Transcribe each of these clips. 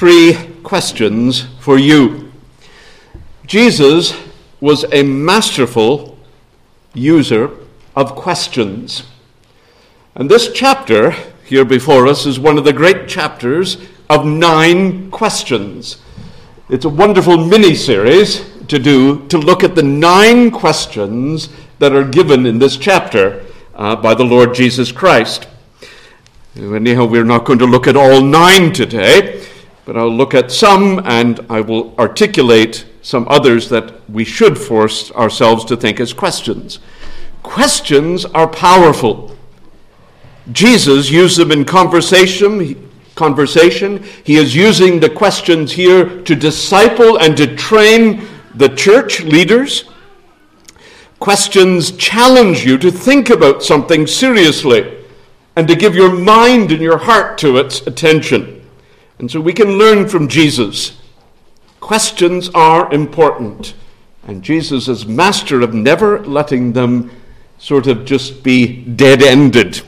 three questions for you. Jesus was a masterful user of questions. And this chapter here before us is one of the great chapters of nine questions. It's a wonderful mini series to do to look at the nine questions that are given in this chapter uh, by the Lord Jesus Christ. Anyhow, we're not going to look at all nine today, but I'll look at some and I will articulate some others that we should force ourselves to think as questions. Questions are powerful. Jesus used them in conversation. Conversation. He is using the questions here to disciple and to train the church leaders. Questions challenge you to think about something seriously and to give your mind and your heart to its attention. And so we can learn from Jesus. Questions are important. And Jesus is master of never letting them sort of just be dead ended.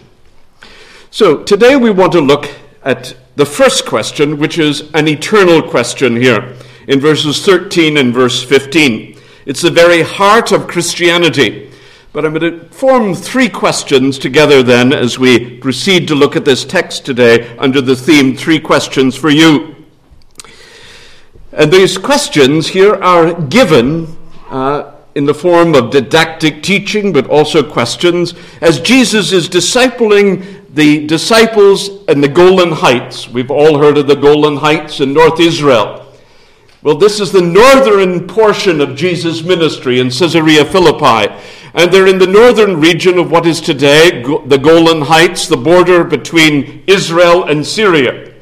So today we want to look at the first question, which is an eternal question here in verses 13 and verse 15. It's the very heart of Christianity. But I'm going to form three questions together then as we proceed to look at this text today under the theme Three Questions for You. And these questions here are given uh, in the form of didactic teaching, but also questions, as Jesus is discipling the disciples in the Golan Heights. We've all heard of the Golan Heights in North Israel. Well, this is the northern portion of Jesus' ministry in Caesarea Philippi. And they're in the northern region of what is today the Golan Heights, the border between Israel and Syria.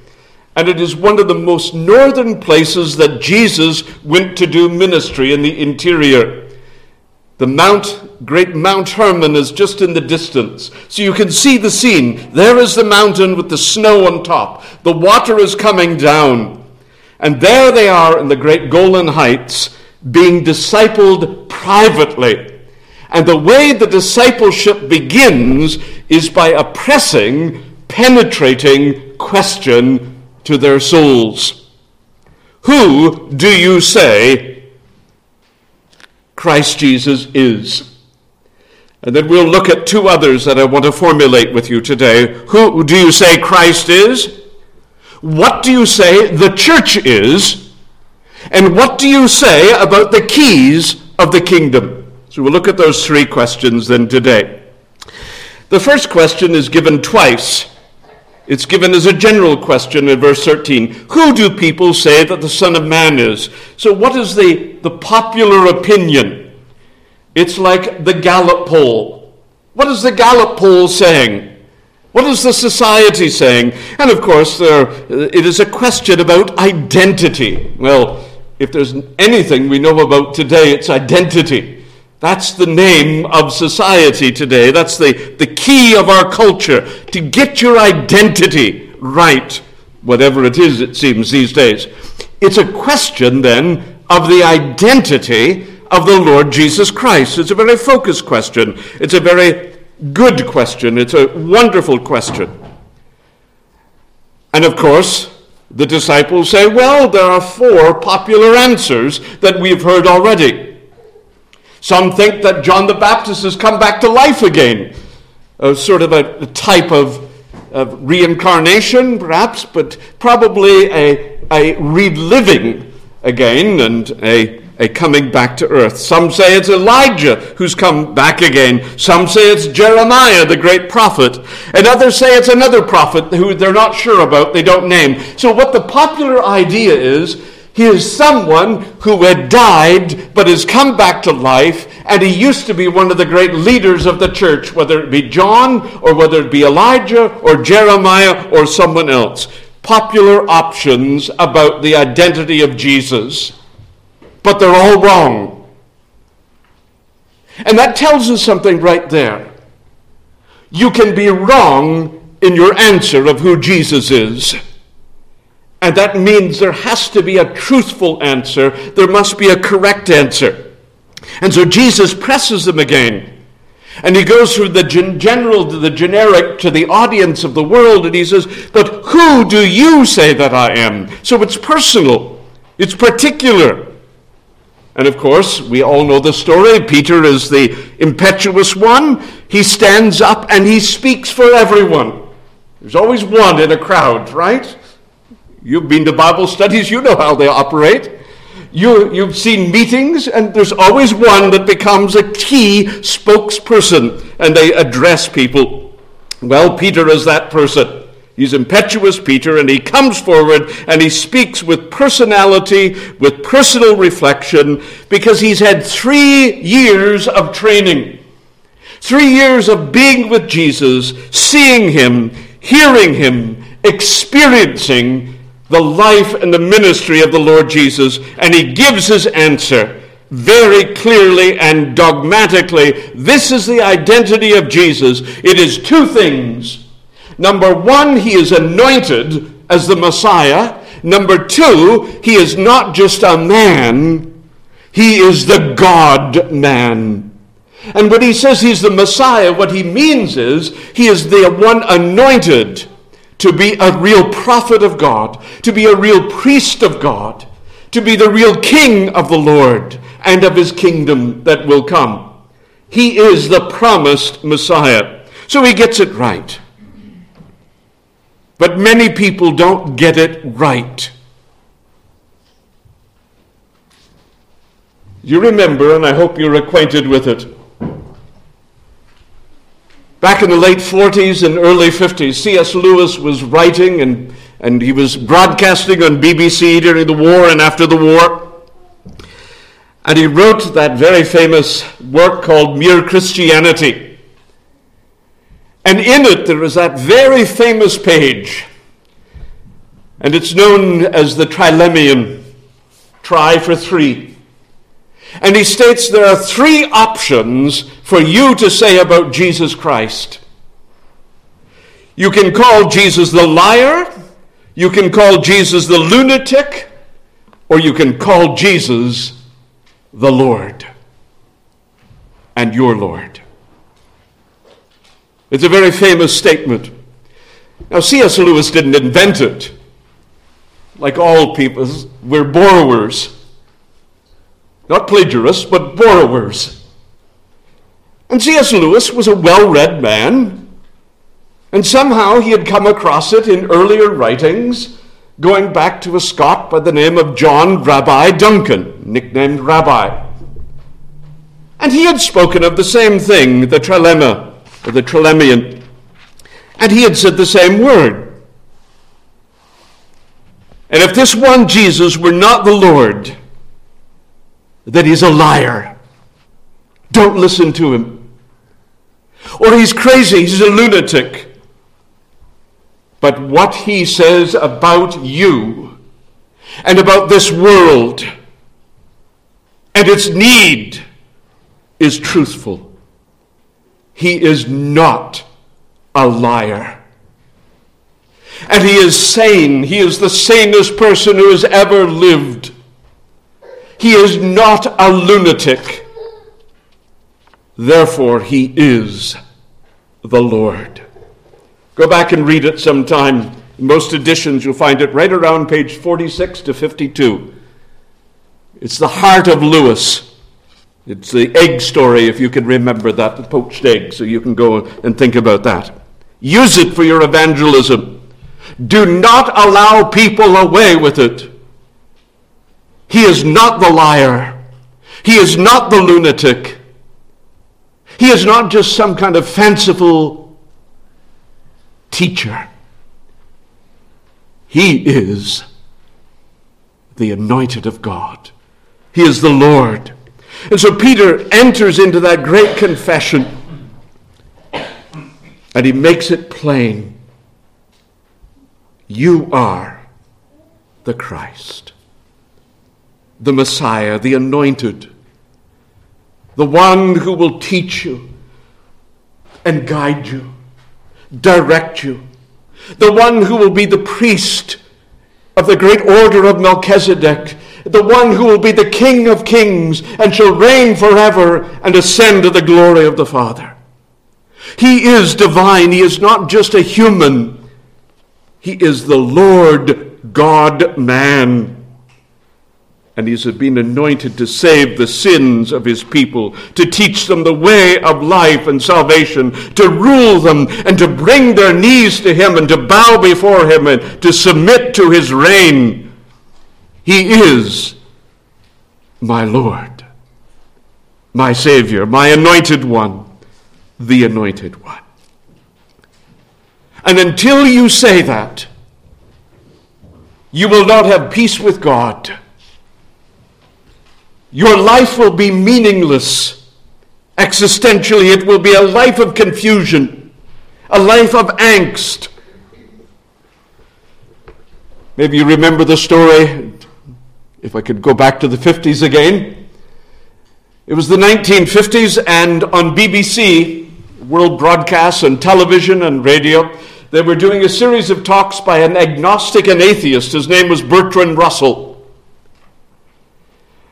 And it is one of the most northern places that Jesus went to do ministry in the interior. The Mount, great Mount Hermon is just in the distance. So you can see the scene. There is the mountain with the snow on top. The water is coming down. And there they are in the great Golan Heights being discipled privately. And the way the discipleship begins is by a pressing, penetrating question to their souls Who do you say Christ Jesus is? And then we'll look at two others that I want to formulate with you today. Who do you say Christ is? What do you say the church is? And what do you say about the keys of the kingdom? So we'll look at those three questions then today. The first question is given twice. It's given as a general question in verse 13. Who do people say that the Son of Man is? So, what is the, the popular opinion? It's like the Gallup poll. What is the Gallup poll saying? What is the society saying? And of course, there, it is a question about identity. Well, if there's anything we know about today, it's identity. That's the name of society today. That's the, the key of our culture to get your identity right, whatever it is, it seems, these days. It's a question then of the identity of the Lord Jesus Christ. It's a very focused question. It's a very good question. It's a wonderful question. And of course, the disciples say, well, there are four popular answers that we've heard already. Some think that John the Baptist has come back to life again, a sort of a, type of, of reincarnation, perhaps, but probably a, a reliving again and a a coming back to earth. Some say it's Elijah who's come back again. Some say it's Jeremiah, the great prophet. And others say it's another prophet who they're not sure about, they don't name. So, what the popular idea is, he is someone who had died but has come back to life, and he used to be one of the great leaders of the church, whether it be John or whether it be Elijah or Jeremiah or someone else. Popular options about the identity of Jesus but they're all wrong. And that tells us something right there. You can be wrong in your answer of who Jesus is. And that means there has to be a truthful answer, there must be a correct answer. And so Jesus presses them again. And he goes through the gen- general to the generic to the audience of the world, and he says, But who do you say that I am? So it's personal, it's particular. And of course, we all know the story. Peter is the impetuous one. He stands up and he speaks for everyone. There's always one in a crowd, right? You've been to Bible studies, you know how they operate. You, you've seen meetings, and there's always one that becomes a key spokesperson, and they address people. Well, Peter is that person. He's impetuous, Peter, and he comes forward and he speaks with personality, with personal reflection, because he's had three years of training. Three years of being with Jesus, seeing him, hearing him, experiencing the life and the ministry of the Lord Jesus, and he gives his answer very clearly and dogmatically. This is the identity of Jesus. It is two things. Number one, he is anointed as the Messiah. Number two, he is not just a man, he is the God man. And when he says he's the Messiah, what he means is he is the one anointed to be a real prophet of God, to be a real priest of God, to be the real king of the Lord and of his kingdom that will come. He is the promised Messiah. So he gets it right. But many people don't get it right. You remember, and I hope you're acquainted with it Back in the late 40s and early 50s, C.S. Lewis was writing and, and he was broadcasting on BBC during the war and after the war. And he wrote that very famous work called Mere Christianity. And in it, there is that very famous page. And it's known as the Trilemmium. Try for three. And he states there are three options for you to say about Jesus Christ. You can call Jesus the liar, you can call Jesus the lunatic, or you can call Jesus the Lord and your Lord. It's a very famous statement. Now, C.S. Lewis didn't invent it. Like all people, we're borrowers not plagiarists, but borrowers. And C.S. Lewis was a well read man, and somehow he had come across it in earlier writings, going back to a Scot by the name of John Rabbi Duncan, nicknamed Rabbi. And he had spoken of the same thing, the trilemma, the trilemmian. And he had said the same word. And if this one Jesus were not the Lord, that he's a liar. Don't listen to him. Or he's crazy, he's a lunatic. But what he says about you and about this world and its need is truthful. He is not a liar. And he is sane. He is the sanest person who has ever lived. He is not a lunatic. Therefore, he is the Lord. Go back and read it sometime. In most editions, you'll find it right around page 46 to 52. It's the heart of Lewis. It's the egg story, if you can remember that, the poached egg, so you can go and think about that. Use it for your evangelism. Do not allow people away with it. He is not the liar. He is not the lunatic. He is not just some kind of fanciful teacher. He is the anointed of God. He is the Lord. And so Peter enters into that great confession and he makes it plain. You are the Christ the Messiah, the anointed, the one who will teach you and guide you, direct you, the one who will be the priest of the great order of Melchizedek, the one who will be the King of kings and shall reign forever and ascend to the glory of the Father. He is divine. He is not just a human. He is the Lord God man. And he has been anointed to save the sins of his people, to teach them the way of life and salvation, to rule them and to bring their knees to him and to bow before him and to submit to his reign. He is my Lord, my Savior, my anointed one, the anointed one. And until you say that, you will not have peace with God. Your life will be meaningless. Existentially, it will be a life of confusion, a life of angst. Maybe you remember the story if I could go back to the 50s again. It was the 1950s, and on BBC, world broadcasts and television and radio, they were doing a series of talks by an agnostic and atheist. His name was Bertrand Russell.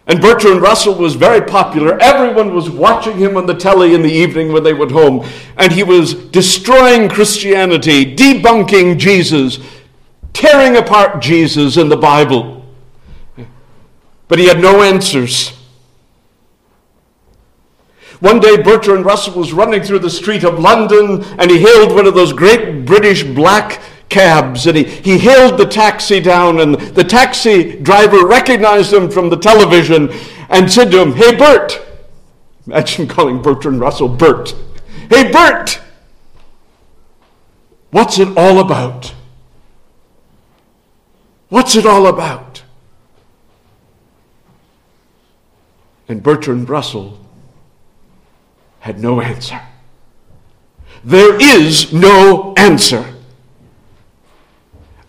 And Bertrand Russell was very popular. Everyone was watching him on the telly in the evening when they went home. And he was destroying Christianity, debunking Jesus, tearing apart Jesus and the Bible. But he had no answers. One day, Bertrand Russell was running through the street of London and he hailed one of those great British black cabs and he, he hailed the taxi down and the taxi driver recognized him from the television and said to him, Hey, Bert. Imagine calling Bertrand Russell Bert. Hey, Bert. What's it all about? What's it all about? And Bertrand Russell had no answer. There is no answer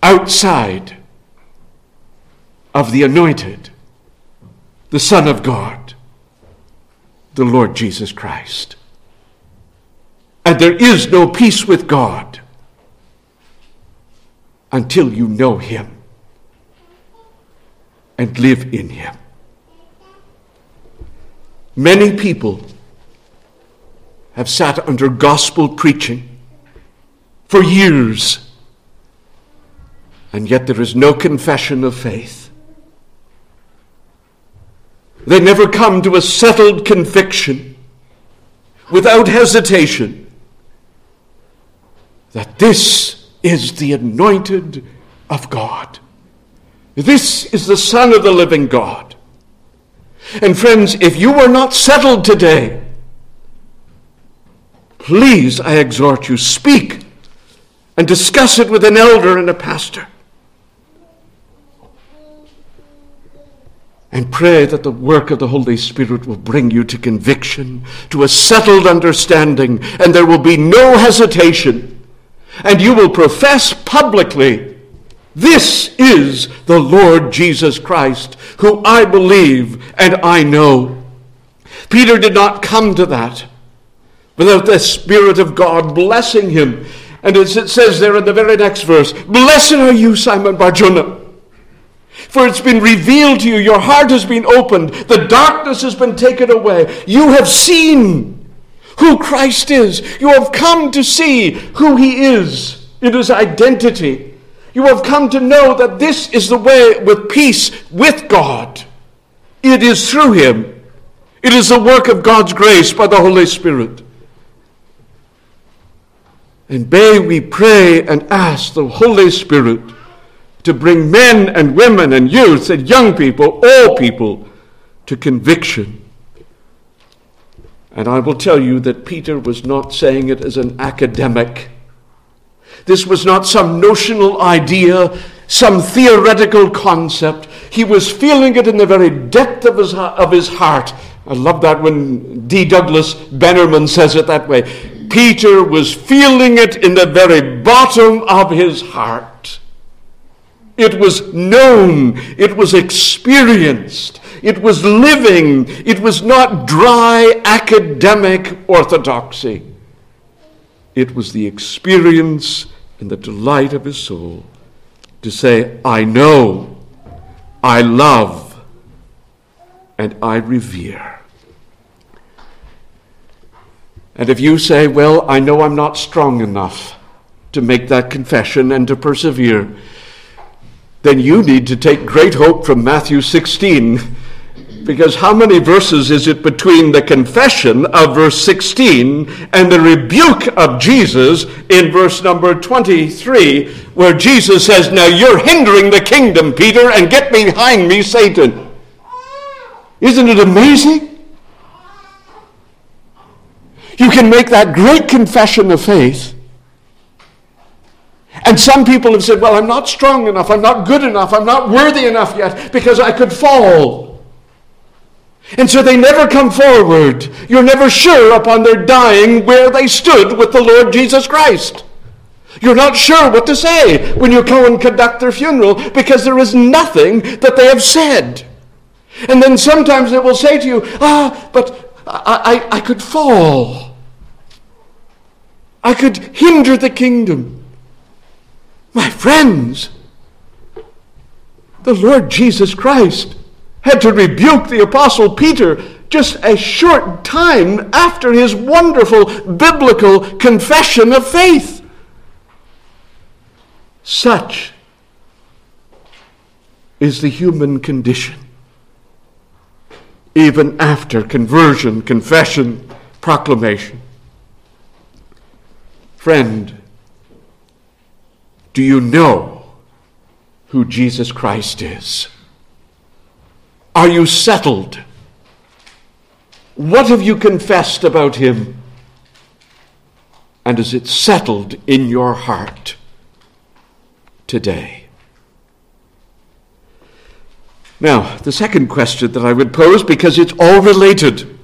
outside of the anointed, the Son of God, the Lord Jesus Christ. And there is no peace with God until you know Him and live in Him. Many people have sat under gospel preaching for years, and yet there is no confession of faith. They never come to a settled conviction without hesitation that this is the anointed of God. This is the Son of the living God. And friends, if you are not settled today, please, I exhort you, speak and discuss it with an elder and a pastor. And pray that the work of the Holy Spirit will bring you to conviction, to a settled understanding, and there will be no hesitation. And you will profess publicly this is the Lord Jesus Christ, who I believe and I know. Peter did not come to that without the Spirit of God blessing him. And as it says there in the very next verse, Blessed are you, Simon Barjona. For it's been revealed to you, your heart has been opened, the darkness has been taken away. You have seen who Christ is. You have come to see who he is in his identity. You have come to know that this is the way with peace with God. It is through Him. It is the work of God's grace by the Holy Spirit. And may we pray and ask the Holy Spirit to bring men and women and youth and young people, all people, to conviction. And I will tell you that Peter was not saying it as an academic this was not some notional idea, some theoretical concept. He was feeling it in the very depth of his, of his heart. I love that when D. Douglas Bannerman says it that way. Peter was feeling it in the very bottom of his heart. It was known, it was experienced, it was living, it was not dry academic orthodoxy. It was the experience and the delight of his soul to say, I know, I love, and I revere. And if you say, Well, I know I'm not strong enough to make that confession and to persevere, then you need to take great hope from Matthew 16 because how many verses is it between the confession of verse 16 and the rebuke of Jesus in verse number 23, where Jesus says, Now you're hindering the kingdom, Peter, and get behind me, Satan. Isn't it amazing? You can make that great confession of faith. And some people have said, Well, I'm not strong enough, I'm not good enough, I'm not worthy enough yet because I could fall. And so they never come forward. You're never sure upon their dying where they stood with the Lord Jesus Christ. You're not sure what to say when you go and conduct their funeral because there is nothing that they have said. And then sometimes they will say to you, Ah, but I, I, I could fall. I could hinder the kingdom. My friends, the Lord Jesus Christ had to rebuke the Apostle Peter just a short time after his wonderful biblical confession of faith. Such is the human condition. Even after conversion, confession, proclamation. Friend, do you know who Jesus Christ is? Are you settled? What have you confessed about him? And is it settled in your heart today? Now, the second question that I would pose, because it's all related,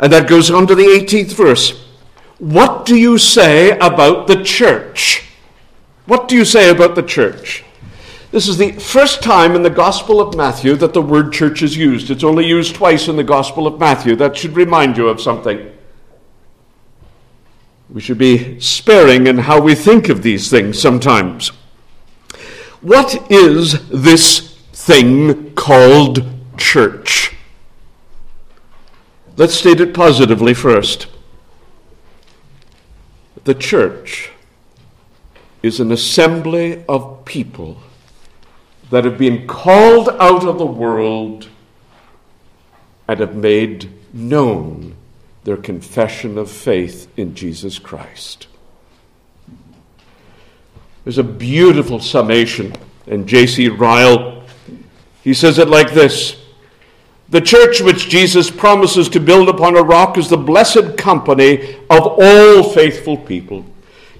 and that goes on to the 18th verse. What do you say about the church? What do you say about the church? This is the first time in the Gospel of Matthew that the word church is used. It's only used twice in the Gospel of Matthew. That should remind you of something. We should be sparing in how we think of these things sometimes. What is this thing called church? Let's state it positively first. The church is an assembly of people that have been called out of the world and have made known their confession of faith in Jesus Christ. There's a beautiful summation in J.C. Ryle. He says it like this The church which Jesus promises to build upon a rock is the blessed company of all faithful people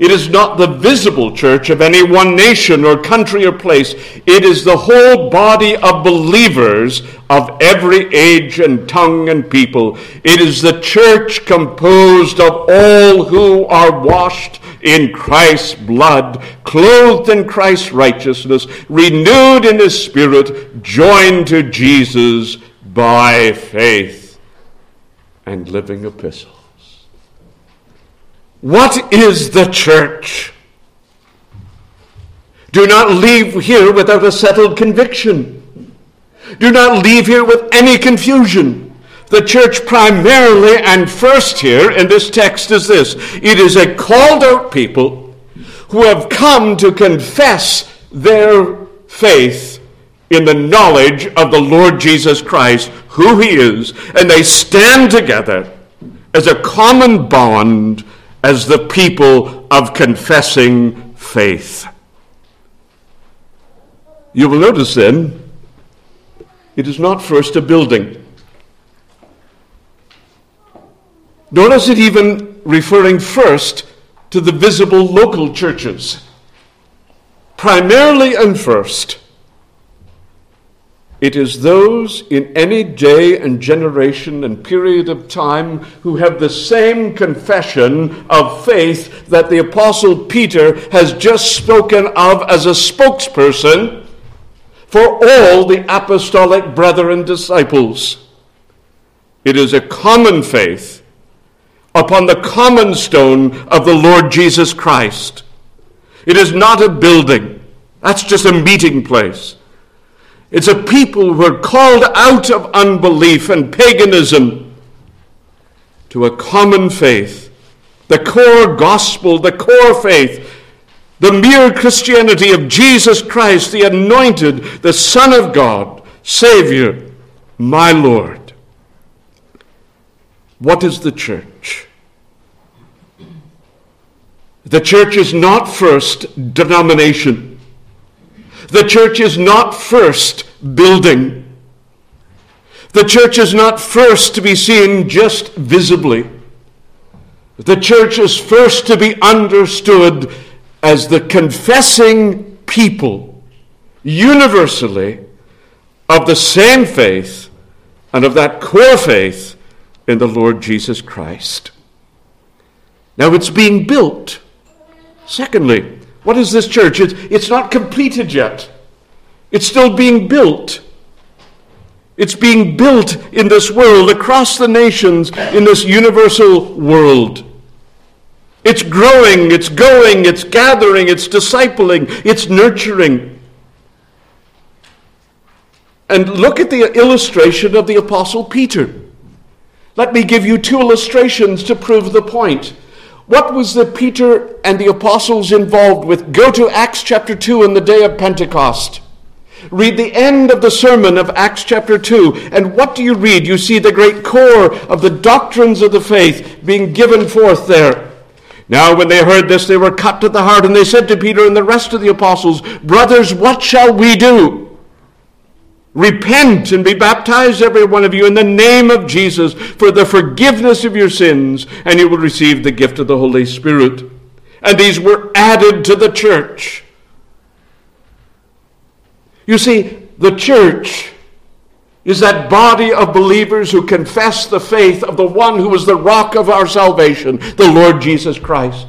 it is not the visible church of any one nation or country or place. It is the whole body of believers of every age and tongue and people. It is the church composed of all who are washed in Christ's blood, clothed in Christ's righteousness, renewed in his spirit, joined to Jesus by faith and living epistle. What is the church? Do not leave here without a settled conviction. Do not leave here with any confusion. The church, primarily and first here in this text, is this it is a called out people who have come to confess their faith in the knowledge of the Lord Jesus Christ, who he is, and they stand together as a common bond as the people of confessing faith. You will notice then, it is not first a building. Nor is it even referring first to the visible local churches. Primarily and first, it is those in any day and generation and period of time who have the same confession of faith that the Apostle Peter has just spoken of as a spokesperson for all the apostolic brethren disciples. It is a common faith upon the common stone of the Lord Jesus Christ. It is not a building, that's just a meeting place. It's a people who are called out of unbelief and paganism to a common faith, the core gospel, the core faith, the mere Christianity of Jesus Christ, the anointed, the Son of God, Savior, my Lord. What is the church? The church is not first denomination. The church is not first building. The church is not first to be seen just visibly. The church is first to be understood as the confessing people, universally, of the same faith and of that core faith in the Lord Jesus Christ. Now it's being built. Secondly, what is this church? It's, it's not completed yet, it's still being built. It's being built in this world, across the nations, in this universal world. It's growing, it's going, it's gathering, it's discipling, it's nurturing. And look at the illustration of the Apostle Peter. Let me give you two illustrations to prove the point. What was the Peter and the apostles involved with? Go to Acts chapter 2 on the day of Pentecost. Read the end of the sermon of Acts chapter 2, and what do you read? You see the great core of the doctrines of the faith being given forth there. Now, when they heard this, they were cut to the heart, and they said to Peter and the rest of the apostles, Brothers, what shall we do? Repent and be baptized, every one of you, in the name of Jesus for the forgiveness of your sins, and you will receive the gift of the Holy Spirit. And these were added to the church. You see, the church is that body of believers who confess the faith of the one who is the rock of our salvation, the Lord Jesus Christ.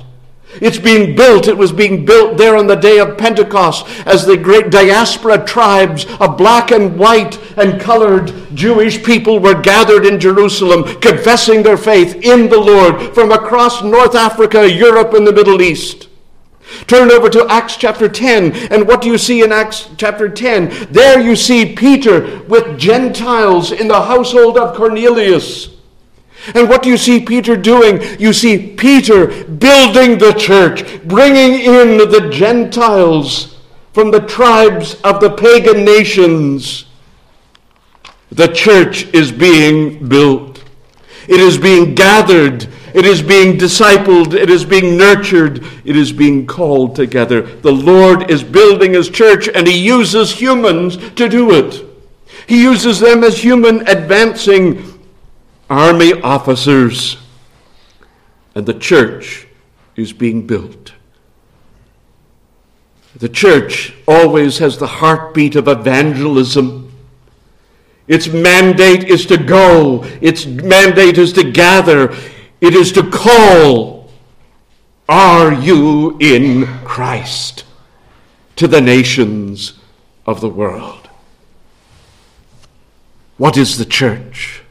It's being built. It was being built there on the day of Pentecost as the great diaspora tribes of black and white and colored Jewish people were gathered in Jerusalem, confessing their faith in the Lord from across North Africa, Europe, and the Middle East. Turn over to Acts chapter 10, and what do you see in Acts chapter 10? There you see Peter with Gentiles in the household of Cornelius. And what do you see Peter doing? You see Peter building the church, bringing in the Gentiles from the tribes of the pagan nations. The church is being built, it is being gathered it is being discipled. It is being nurtured. It is being called together. The Lord is building his church, and he uses humans to do it. He uses them as human advancing army officers. And the church is being built. The church always has the heartbeat of evangelism. Its mandate is to go, its mandate is to gather, it is to call, Are you in Christ? to the nations of the world. What is the church?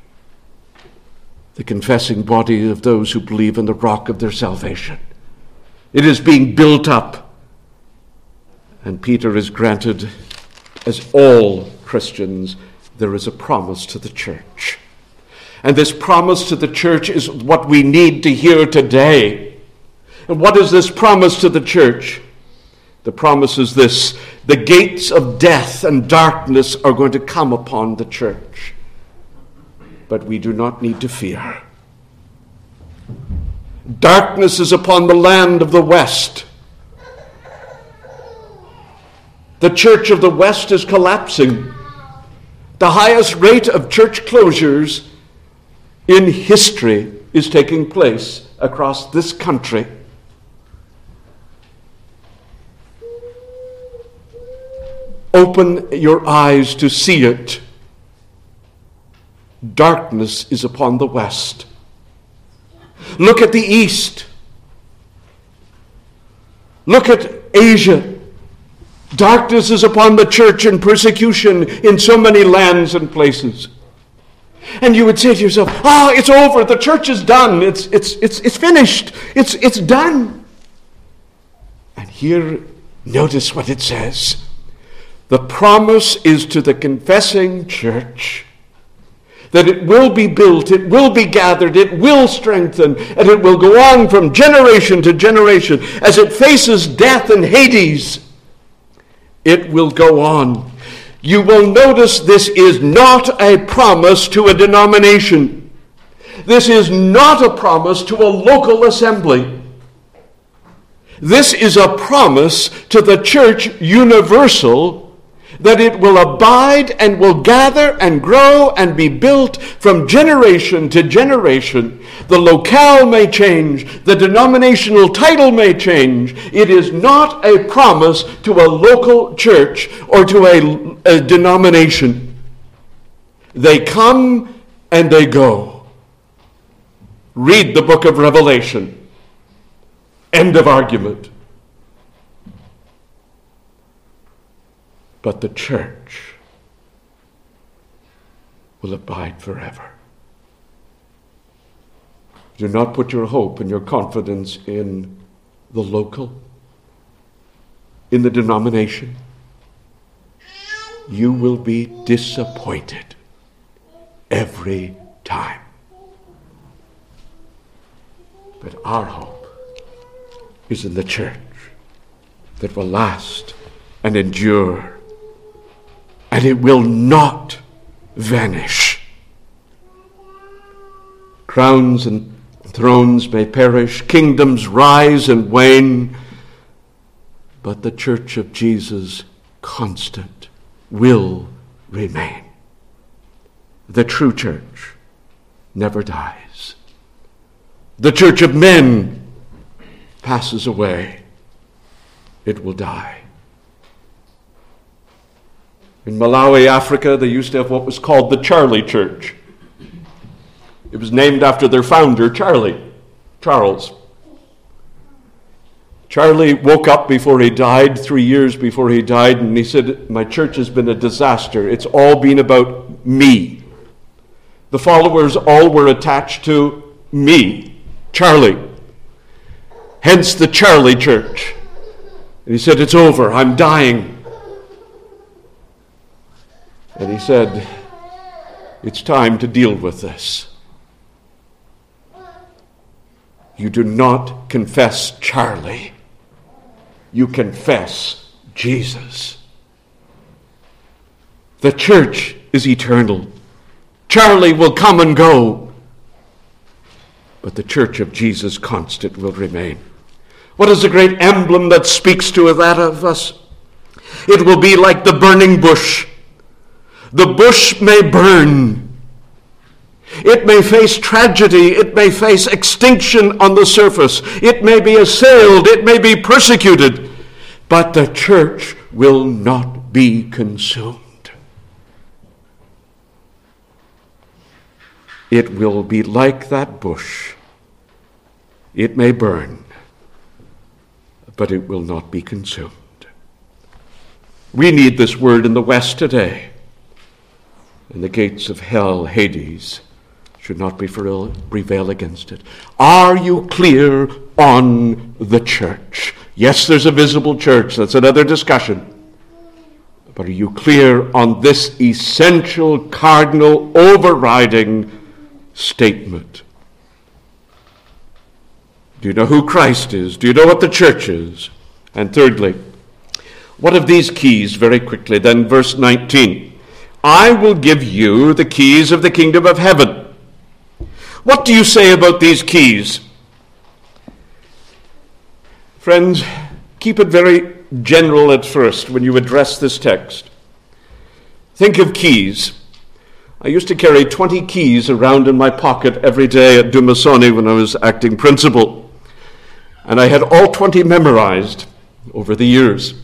The confessing body of those who believe in the rock of their salvation. It is being built up. And Peter is granted, as all Christians, there is a promise to the church. And this promise to the church is what we need to hear today. And what is this promise to the church? The promise is this the gates of death and darkness are going to come upon the church. But we do not need to fear. Darkness is upon the land of the West. The church of the West is collapsing. The highest rate of church closures in history is taking place across this country. Open your eyes to see it. Darkness is upon the west. Look at the east. Look at Asia. Darkness is upon the church and persecution in so many lands and places. And you would say to yourself, ah, oh, it's over. The church is done. It's, it's, it's, it's finished. It's, it's done. And here, notice what it says. The promise is to the confessing church that it will be built, it will be gathered, it will strengthen, and it will go on from generation to generation. As it faces death and Hades, it will go on. You will notice this is not a promise to a denomination. This is not a promise to a local assembly. This is a promise to the church universal that it will abide and will gather and grow and be built from generation to generation. The locale may change, the denominational title may change. It is not a promise to a local church or to a, a denomination. They come and they go. Read the book of Revelation. End of argument. But the church will abide forever. Do not put your hope and your confidence in the local, in the denomination. You will be disappointed every time. But our hope is in the church that will last and endure and it will not vanish. Crowns and thrones may perish, kingdoms rise and wane, but the church of Jesus, constant, will remain. The true church never dies. The church of men passes away, it will die. In Malawi, Africa, they used to have what was called the Charlie Church. It was named after their founder, Charlie, Charles. Charlie woke up before he died, three years before he died, and he said, My church has been a disaster. It's all been about me. The followers all were attached to me, Charlie. Hence the Charlie Church. And he said, It's over. I'm dying. And he said, It's time to deal with this. You do not confess Charlie, you confess Jesus. The church is eternal. Charlie will come and go, but the church of Jesus constant will remain. What is the great emblem that speaks to that of us? It will be like the burning bush the bush may burn. It may face tragedy. It may face extinction on the surface. It may be assailed. It may be persecuted. But the church will not be consumed. It will be like that bush. It may burn, but it will not be consumed. We need this word in the West today and the gates of hell, Hades, should not prevail against it. Are you clear on the church? Yes, there's a visible church. That's another discussion. But are you clear on this essential, cardinal, overriding statement? Do you know who Christ is? Do you know what the church is? And thirdly, what of these keys, very quickly, then, verse 19? I will give you the keys of the kingdom of heaven. What do you say about these keys? Friends, keep it very general at first when you address this text. Think of keys. I used to carry 20 keys around in my pocket every day at Dumasoni when I was acting principal. And I had all 20 memorized over the years.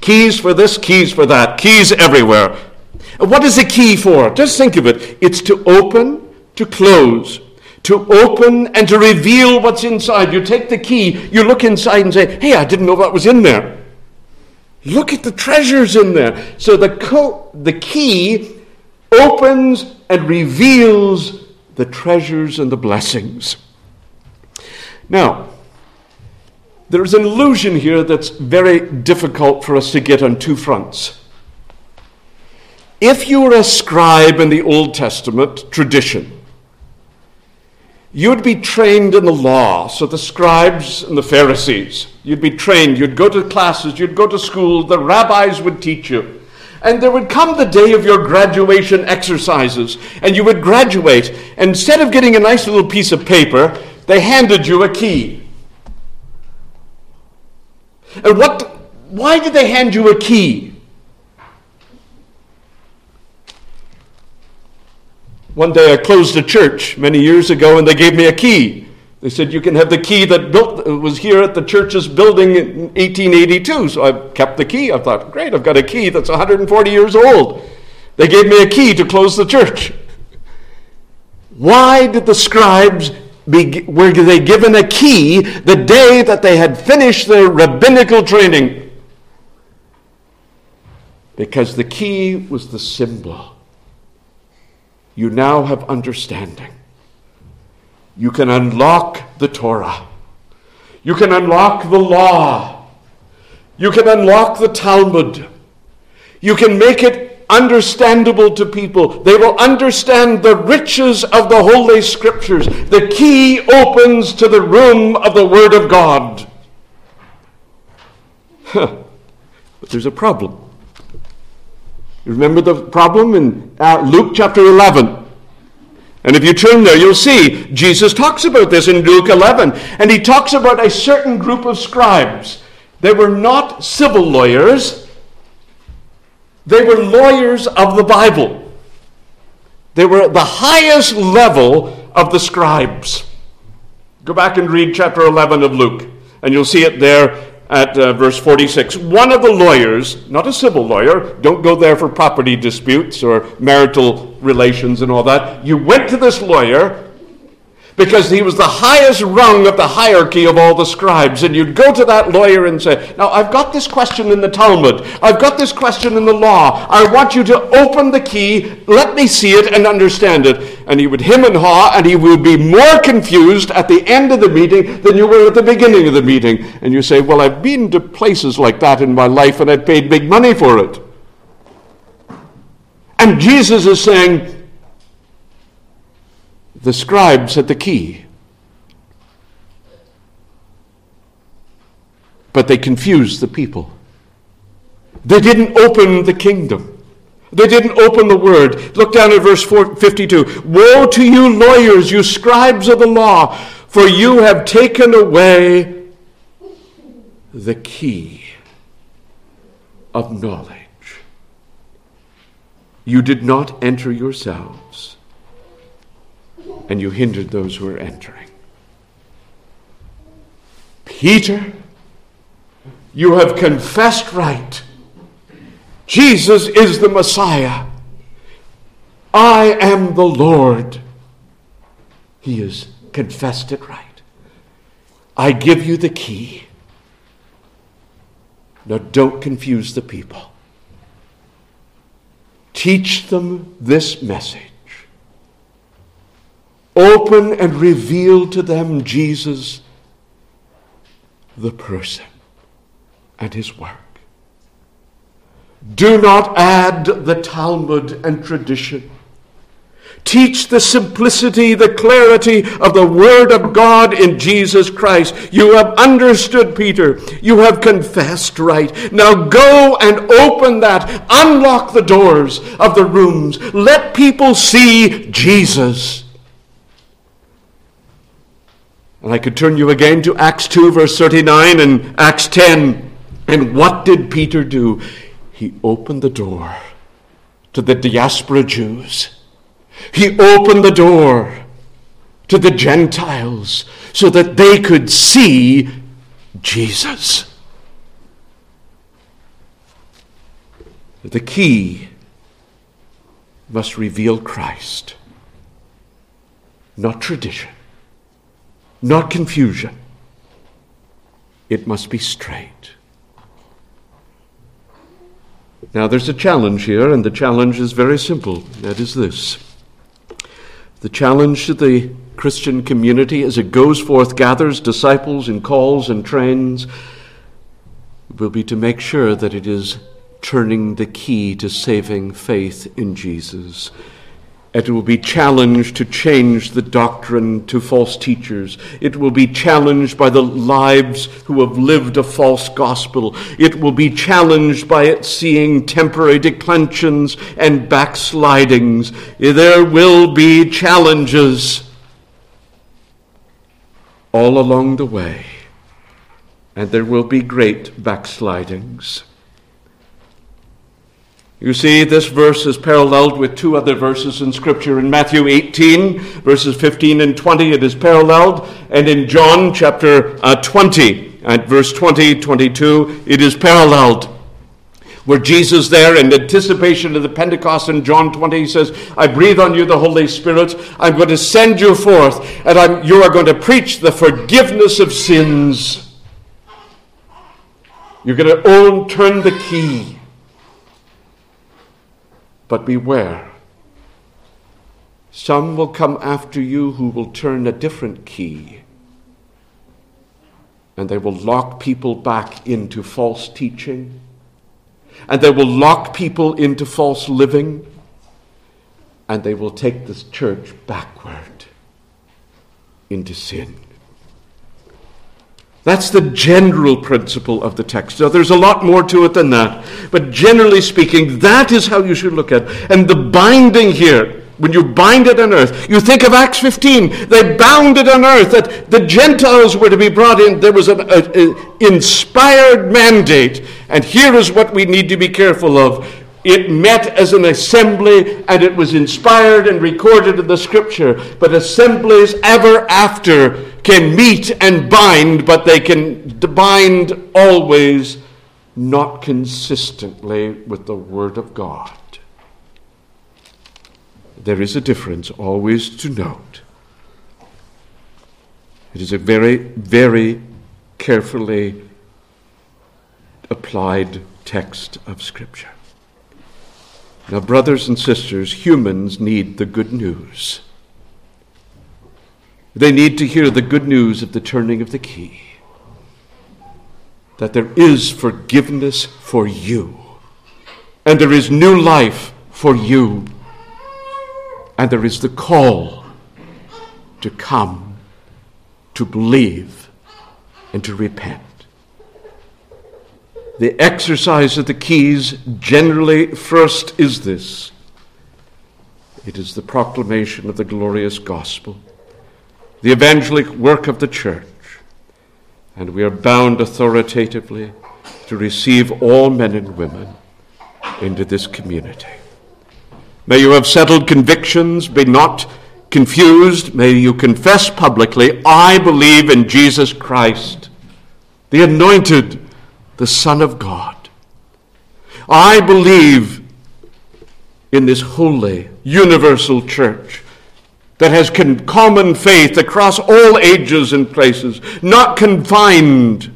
Keys for this, keys for that, keys everywhere. What is the key for? Just think of it. It's to open, to close, to open and to reveal what's inside. You take the key, you look inside and say, hey, I didn't know that was in there. Look at the treasures in there. So the, co- the key opens and reveals the treasures and the blessings. Now, there's an illusion here that's very difficult for us to get on two fronts. If you were a scribe in the Old Testament tradition, you'd be trained in the law. So the scribes and the Pharisees, you'd be trained. You'd go to classes, you'd go to school, the rabbis would teach you. And there would come the day of your graduation exercises, and you would graduate. Instead of getting a nice little piece of paper, they handed you a key. And what, why did they hand you a key? One day I closed a church many years ago and they gave me a key. They said, You can have the key that built, was here at the church's building in 1882. So I kept the key. I thought, Great, I've got a key that's 140 years old. They gave me a key to close the church. Why did the scribes be, were they given a key the day that they had finished their rabbinical training? Because the key was the symbol you now have understanding. You can unlock the Torah. You can unlock the law. You can unlock the Talmud. You can make it understandable to people. They will understand the riches of the Holy Scriptures. The key opens to the room of the Word of God. Huh. But there's a problem. You remember the problem in uh, Luke chapter 11? And if you turn there, you'll see Jesus talks about this in Luke 11. And he talks about a certain group of scribes. They were not civil lawyers, they were lawyers of the Bible. They were at the highest level of the scribes. Go back and read chapter 11 of Luke, and you'll see it there at uh, verse 46. One of the lawyers, not a civil lawyer, don't go there for property disputes or marital relations and all that. You went to this lawyer because he was the highest rung of the hierarchy of all the scribes. And you'd go to that lawyer and say, Now, I've got this question in the Talmud, I've got this question in the law. I want you to open the key, let me see it and understand it. And he would him and haw, and he would be more confused at the end of the meeting than you were at the beginning of the meeting. And you say, Well, I've been to places like that in my life, and I've paid big money for it. And Jesus is saying, the scribes had the key. But they confused the people. They didn't open the kingdom. They didn't open the word. Look down at verse 52. Woe to you, lawyers, you scribes of the law, for you have taken away the key of knowledge. You did not enter yourselves and you hindered those who were entering. Peter, you have confessed right. Jesus is the Messiah. I am the Lord. He has confessed it right. I give you the key. Now, don't confuse the people. Teach them this message. Open and reveal to them Jesus, the person, and his work. Do not add the Talmud and tradition. Teach the simplicity, the clarity of the Word of God in Jesus Christ. You have understood, Peter. You have confessed right. Now go and open that. Unlock the doors of the rooms. Let people see Jesus. And I could turn you again to Acts 2, verse 39, and Acts 10. And what did Peter do? He opened the door to the diaspora Jews. He opened the door to the Gentiles so that they could see Jesus. The key must reveal Christ, not tradition not confusion. It must be straight. Now, there's a challenge here, and the challenge is very simple. That is this the challenge to the Christian community as it goes forth, gathers disciples and calls and trains, will be to make sure that it is turning the key to saving faith in Jesus. It will be challenged to change the doctrine to false teachers. It will be challenged by the lives who have lived a false gospel. It will be challenged by it seeing temporary declensions and backslidings. There will be challenges all along the way, and there will be great backslidings. You see, this verse is paralleled with two other verses in Scripture. In Matthew 18, verses 15 and 20, it is paralleled. And in John chapter uh, 20, at verse 20, 22, it is paralleled. Where Jesus, there in anticipation of the Pentecost in John 20, he says, I breathe on you the Holy Spirit. I'm going to send you forth, and I'm, you are going to preach the forgiveness of sins. You're going to own, turn the key. But beware. Some will come after you who will turn a different key. And they will lock people back into false teaching. And they will lock people into false living. And they will take this church backward into sin. That's the general principle of the text. Now, there's a lot more to it than that. But generally speaking, that is how you should look at it. And the binding here, when you bind it on earth, you think of Acts 15. They bound it on earth that the Gentiles were to be brought in. There was an inspired mandate. And here is what we need to be careful of. It met as an assembly and it was inspired and recorded in the scripture. But assemblies ever after can meet and bind, but they can bind always not consistently with the Word of God. There is a difference always to note. It is a very, very carefully applied text of Scripture. Now, brothers and sisters, humans need the good news. They need to hear the good news of the turning of the key. That there is forgiveness for you, and there is new life for you, and there is the call to come, to believe, and to repent. The exercise of the keys generally first is this it is the proclamation of the glorious gospel the evangelic work of the church, and we are bound authoritatively to receive all men and women into this community. May you have settled convictions, be not confused. May you confess publicly, I believe in Jesus Christ, the anointed, the Son of God. I believe in this holy, universal church that has common faith across all ages and places, not confined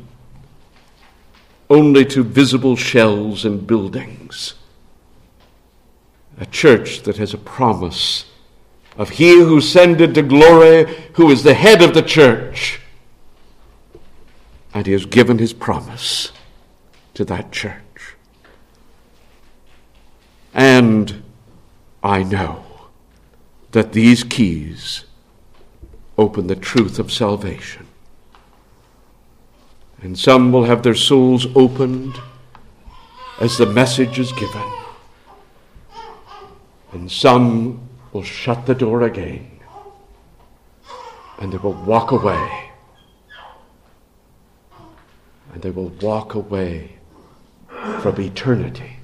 only to visible shells and buildings. A church that has a promise of He who ascended to glory, who is the head of the church. And He has given His promise to that church. And I know that these keys open the truth of salvation. And some will have their souls opened as the message is given. And some will shut the door again and they will walk away. And they will walk away from eternity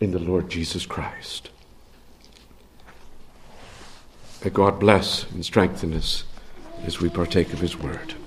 in the Lord Jesus Christ. May God bless and strengthen us as we partake of His word.